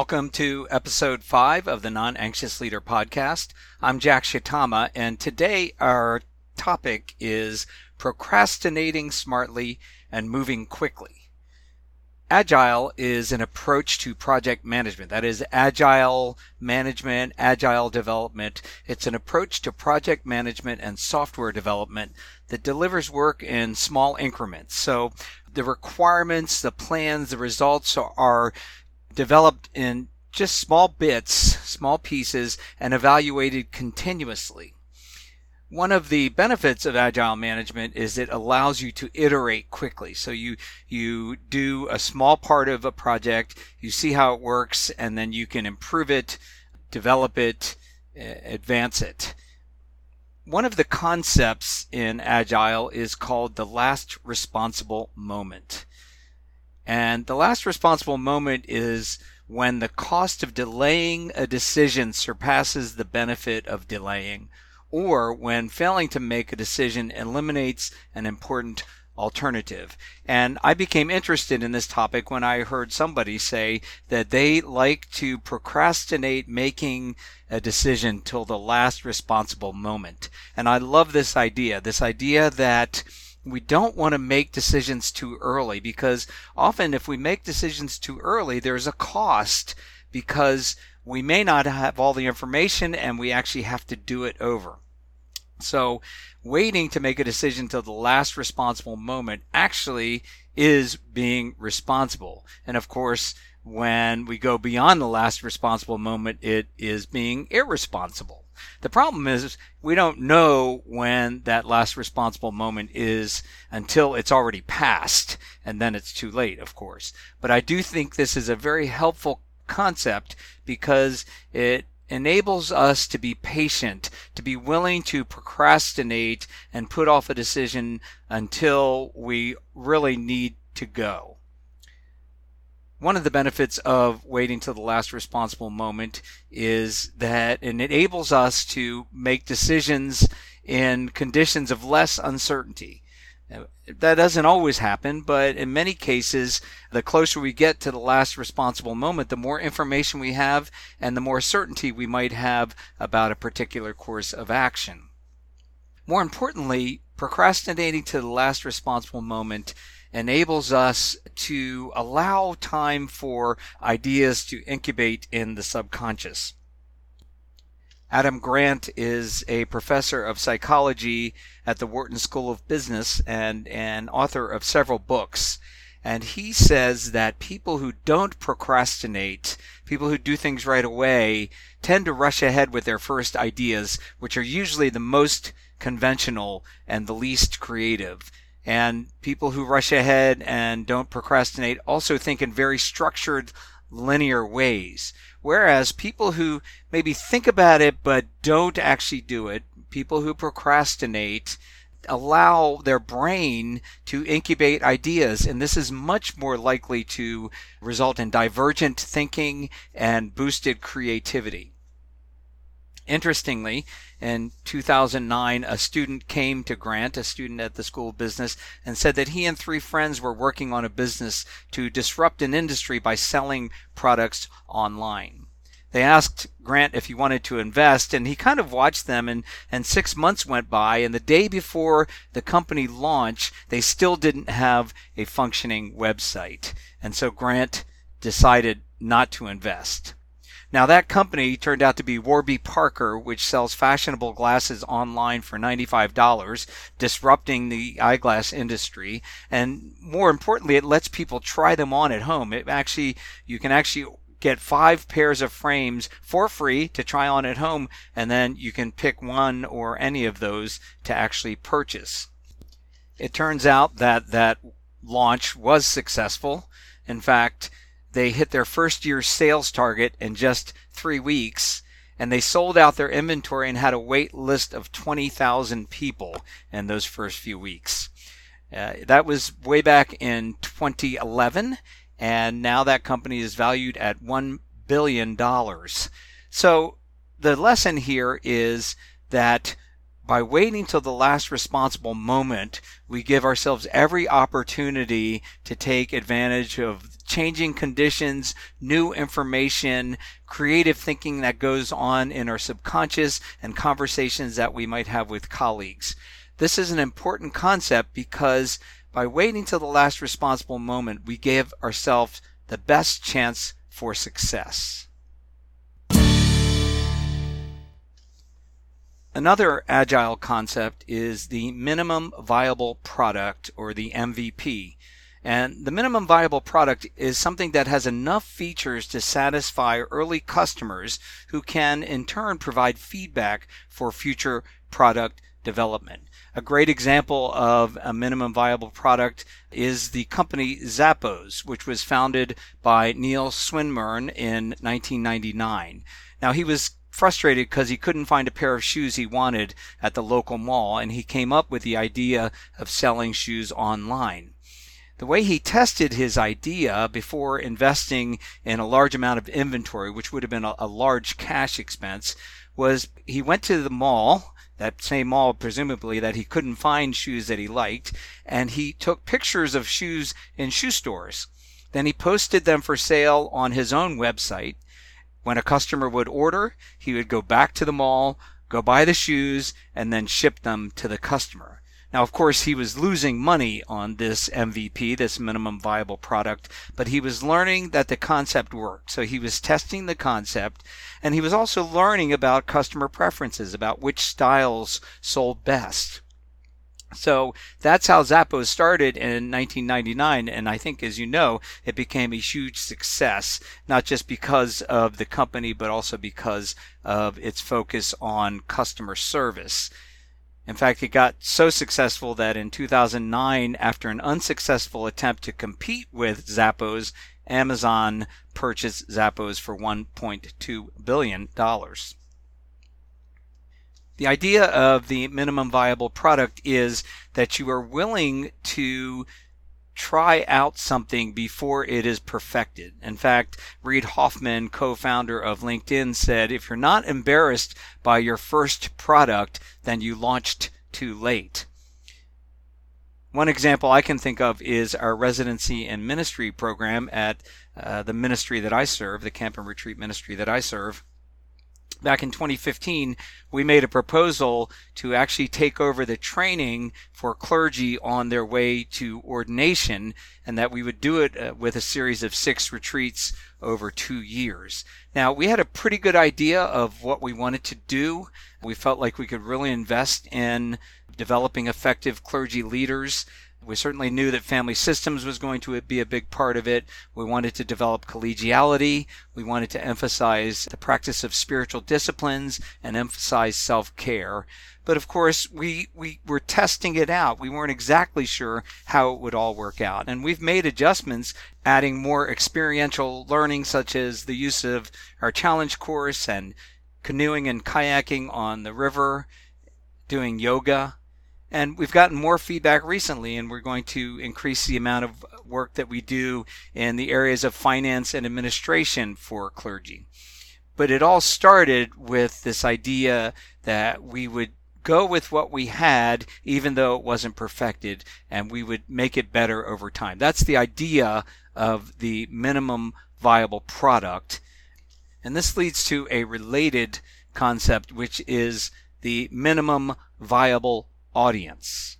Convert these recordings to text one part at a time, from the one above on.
Welcome to episode five of the Non Anxious Leader podcast. I'm Jack Shitama, and today our topic is procrastinating smartly and moving quickly. Agile is an approach to project management. That is agile management, agile development. It's an approach to project management and software development that delivers work in small increments. So the requirements, the plans, the results are developed in just small bits, small pieces, and evaluated continuously. One of the benefits of agile management is it allows you to iterate quickly. So you you do a small part of a project, you see how it works, and then you can improve it, develop it, advance it. One of the concepts in agile is called the last responsible moment. And the last responsible moment is when the cost of delaying a decision surpasses the benefit of delaying, or when failing to make a decision eliminates an important alternative. And I became interested in this topic when I heard somebody say that they like to procrastinate making a decision till the last responsible moment. And I love this idea, this idea that we don't want to make decisions too early because often if we make decisions too early, there's a cost because we may not have all the information and we actually have to do it over. So waiting to make a decision till the last responsible moment actually is being responsible. And of course, when we go beyond the last responsible moment, it is being irresponsible. The problem is we don't know when that last responsible moment is until it's already passed, and then it's too late, of course. But I do think this is a very helpful concept because it enables us to be patient, to be willing to procrastinate and put off a decision until we really need to go. One of the benefits of waiting till the last responsible moment is that it enables us to make decisions in conditions of less uncertainty. Uh, that doesn't always happen, but in many cases, the closer we get to the last responsible moment, the more information we have and the more certainty we might have about a particular course of action. More importantly, procrastinating to the last responsible moment enables us to allow time for ideas to incubate in the subconscious. Adam Grant is a professor of psychology at the Wharton School of Business and an author of several books. And he says that people who don't procrastinate, people who do things right away, tend to rush ahead with their first ideas, which are usually the most conventional and the least creative. And people who rush ahead and don't procrastinate also think in very structured, linear ways. Whereas people who maybe think about it but don't actually do it, people who procrastinate, allow their brain to incubate ideas. And this is much more likely to result in divergent thinking and boosted creativity. Interestingly, in 2009, a student came to Grant, a student at the School of Business, and said that he and three friends were working on a business to disrupt an industry by selling products online. They asked Grant if he wanted to invest, and he kind of watched them, and, and six months went by, and the day before the company launched, they still didn't have a functioning website. And so Grant decided not to invest. Now, that company turned out to be Warby Parker, which sells fashionable glasses online for $95, disrupting the eyeglass industry. And more importantly, it lets people try them on at home. It actually, you can actually get five pairs of frames for free to try on at home, and then you can pick one or any of those to actually purchase. It turns out that that launch was successful In fact, they hit their first year sales target in just three weeks and they sold out their inventory and had a wait list of 20,000 people in those first few weeks. Uh, that was way back in 2011, and now that company is valued at $1 billion. So the lesson here is that by waiting till the last responsible moment, we give ourselves every opportunity to take advantage of changing conditions, new information, creative thinking that goes on in our subconscious, and conversations that we might have with colleagues. This is an important concept because by waiting till the last responsible moment, we give ourselves the best chance for success. Another agile concept is the minimum viable product or the MVP. And the minimum viable product is something that has enough features to satisfy early customers who can in turn provide feedback for future product development. A great example of a minimum viable product is the company Zappos, which was founded by Neil Swinmurn in 1999. Now he was frustrated because he couldn't find a pair of shoes he wanted at the local mall, and he came up with the idea of selling shoes online. The way he tested his idea before investing in a large amount of inventory, which would have been a, a large cash expense, was he went to the mall that same mall, presumably, that he couldn't find shoes that he liked, and he took pictures of shoes in shoe stores. Then he posted them for sale on his own website, when a customer would order, he would go back to the mall, go buy the shoes, and then ship them to the customer. Now, of course, he was losing money on this MVP, this minimum viable product, but he was learning that the concept worked. So he was testing the concept, and he was also learning about customer preferences, about which styles sold best. So that's how Zappos started in 1999. And I think, as you know, it became a huge success, not just because of the company, but also because of its focus on customer service. In fact, it got so successful that in 2009, after an unsuccessful attempt to compete with Zappos, Amazon purchased Zappos for $1.2 billion. The idea of the minimum viable product is that you are willing to try out something before it is perfected. In fact, Reid Hoffman, co founder of LinkedIn, said if you're not embarrassed by your first product, then you launched too late. One example I can think of is our residency and ministry program at uh, the ministry that I serve, the camp and retreat ministry that I serve back in 2015, we made a proposal to actually take over the training for clergy on their way to ordination, and that we would do it uh, with a series of six retreats over two years. Now, we had a pretty good idea of what we wanted to do. We felt like we could really invest in developing effective clergy leaders we certainly knew that family systems was going to be a big part of it. We wanted to develop collegiality. We wanted to emphasize the practice of spiritual disciplines and emphasize self care. But of course, we, we were testing it out. We weren't exactly sure how it would all work out. And we've made adjustments, adding more experiential learning, such as the use of our challenge course and canoeing and kayaking on the river, doing yoga and we've gotten more feedback recently, and we're going to increase the amount of work that we do in the areas of finance and administration for clergy. But it all started with this idea that we would go with what we had, even though it wasn't perfected, and we would make it better over time. That's the idea of the minimum viable product. And this leads to a related concept, which is the minimum viable audience.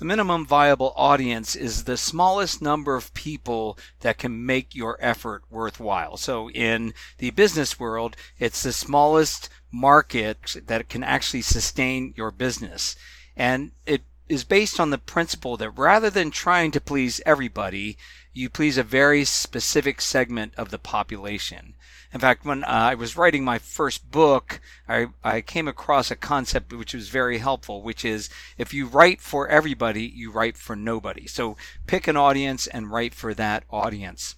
The minimum viable audience is the smallest number of people that can make your effort worthwhile. So in the business world, it's the smallest market that can actually sustain your business. And it is based on the principle that rather than trying to please everybody, you please a very specific segment of the population. In fact, when uh, I was writing my first book, I, I came across a concept which was very helpful, which is if you write for everybody, you write for nobody. So pick an audience and write for that audience.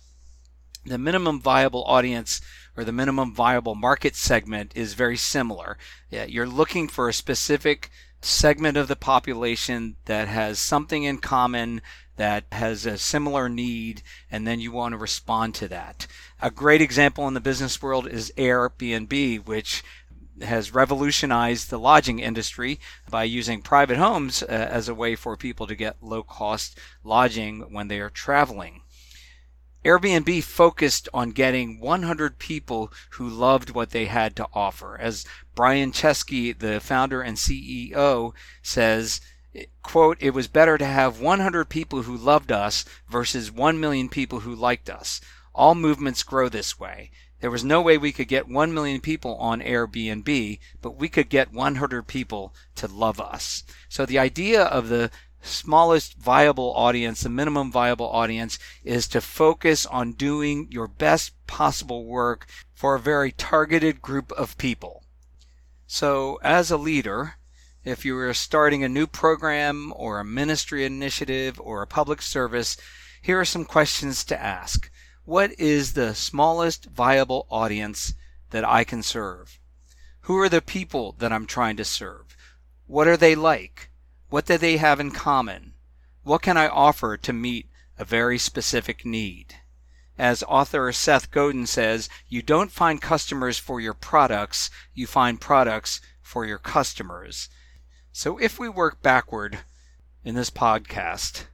The minimum viable audience or the minimum viable market segment is very similar. Yeah, you're looking for a specific segment of the population that has something in common that has a similar need, and then you want to respond to that. A great example in the business world is Airbnb, which has revolutionized the lodging industry by using private homes uh, as a way for people to get low cost lodging when they are traveling. Airbnb focused on getting 100 people who loved what they had to offer. As Brian Chesky, the founder and CEO, says, quote, it was better to have 100 people who loved us versus 1 million people who liked us. All movements grow this way. There was no way we could get 1 million people on Airbnb, but we could get 100 people to love us. So the idea of the smallest viable audience, the minimum viable audience, is to focus on doing your best possible work for a very targeted group of people. So as a leader, if you are starting a new program or a ministry initiative or a public service, here are some questions to ask. What is the smallest viable audience that I can serve? Who are the people that I'm trying to serve? What are they like? What do they have in common? What can I offer to meet a very specific need? As author Seth Godin says, you don't find customers for your products, you find products for your customers. So if we work backward in this podcast,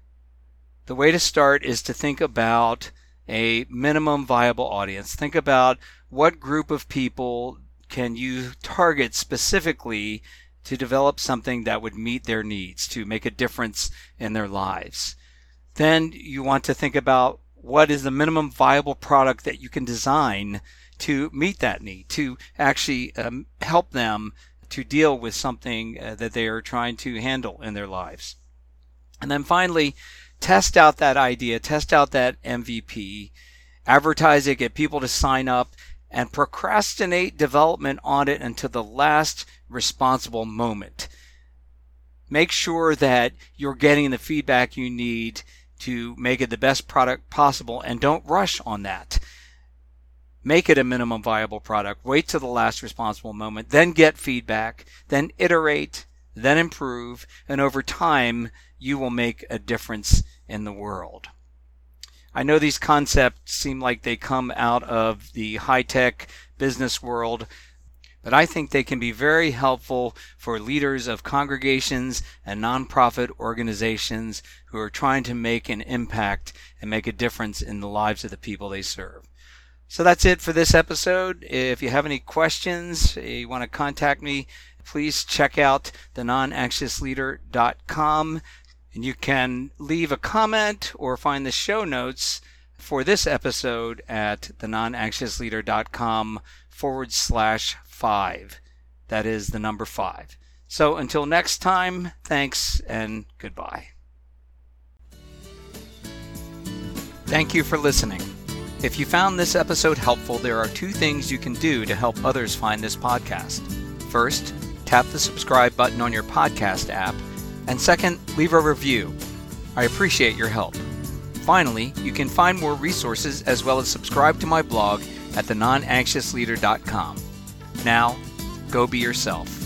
the way to start is to think about a minimum viable audience. Think about what group of people can you target specifically to develop something that would meet their needs, to make a difference in their lives. Then you want to think about what is the minimum viable product that you can design to meet that need, to actually um, help them to deal with something uh, that they are trying to handle in their lives. And then finally, test out that idea, test out that MVP, advertise it, get people to sign up, and procrastinate development on it until the last responsible moment. Make sure that you're getting the feedback you need to make it the best product possible and don't rush on that make it a minimum viable product, wait to the last responsible moment, then get feedback, then iterate, then improve, and over time, you will make a difference in the world. I know these concepts seem like they come out of the high tech business world, but I think they can be very helpful for leaders of congregations and nonprofit organizations who are trying to make an impact and make a difference in the lives of the people they serve. So that's it for this episode. If you have any questions, eh, you want to contact me, please check out the nonanxiousleader.com and you can leave a comment or find the show notes for this episode at the nonanxiousleader.com forward slash five. That is the number five. So until next time, thanks and goodbye. Thank you for listening. If you found this episode helpful, there are two things you can do to help others find this podcast. First, tap the subscribe button on your podcast app, and second, leave a review. I appreciate your help. Finally, you can find more resources as well as subscribe to my blog at thenonanxiousleader.com. Now, go be yourself.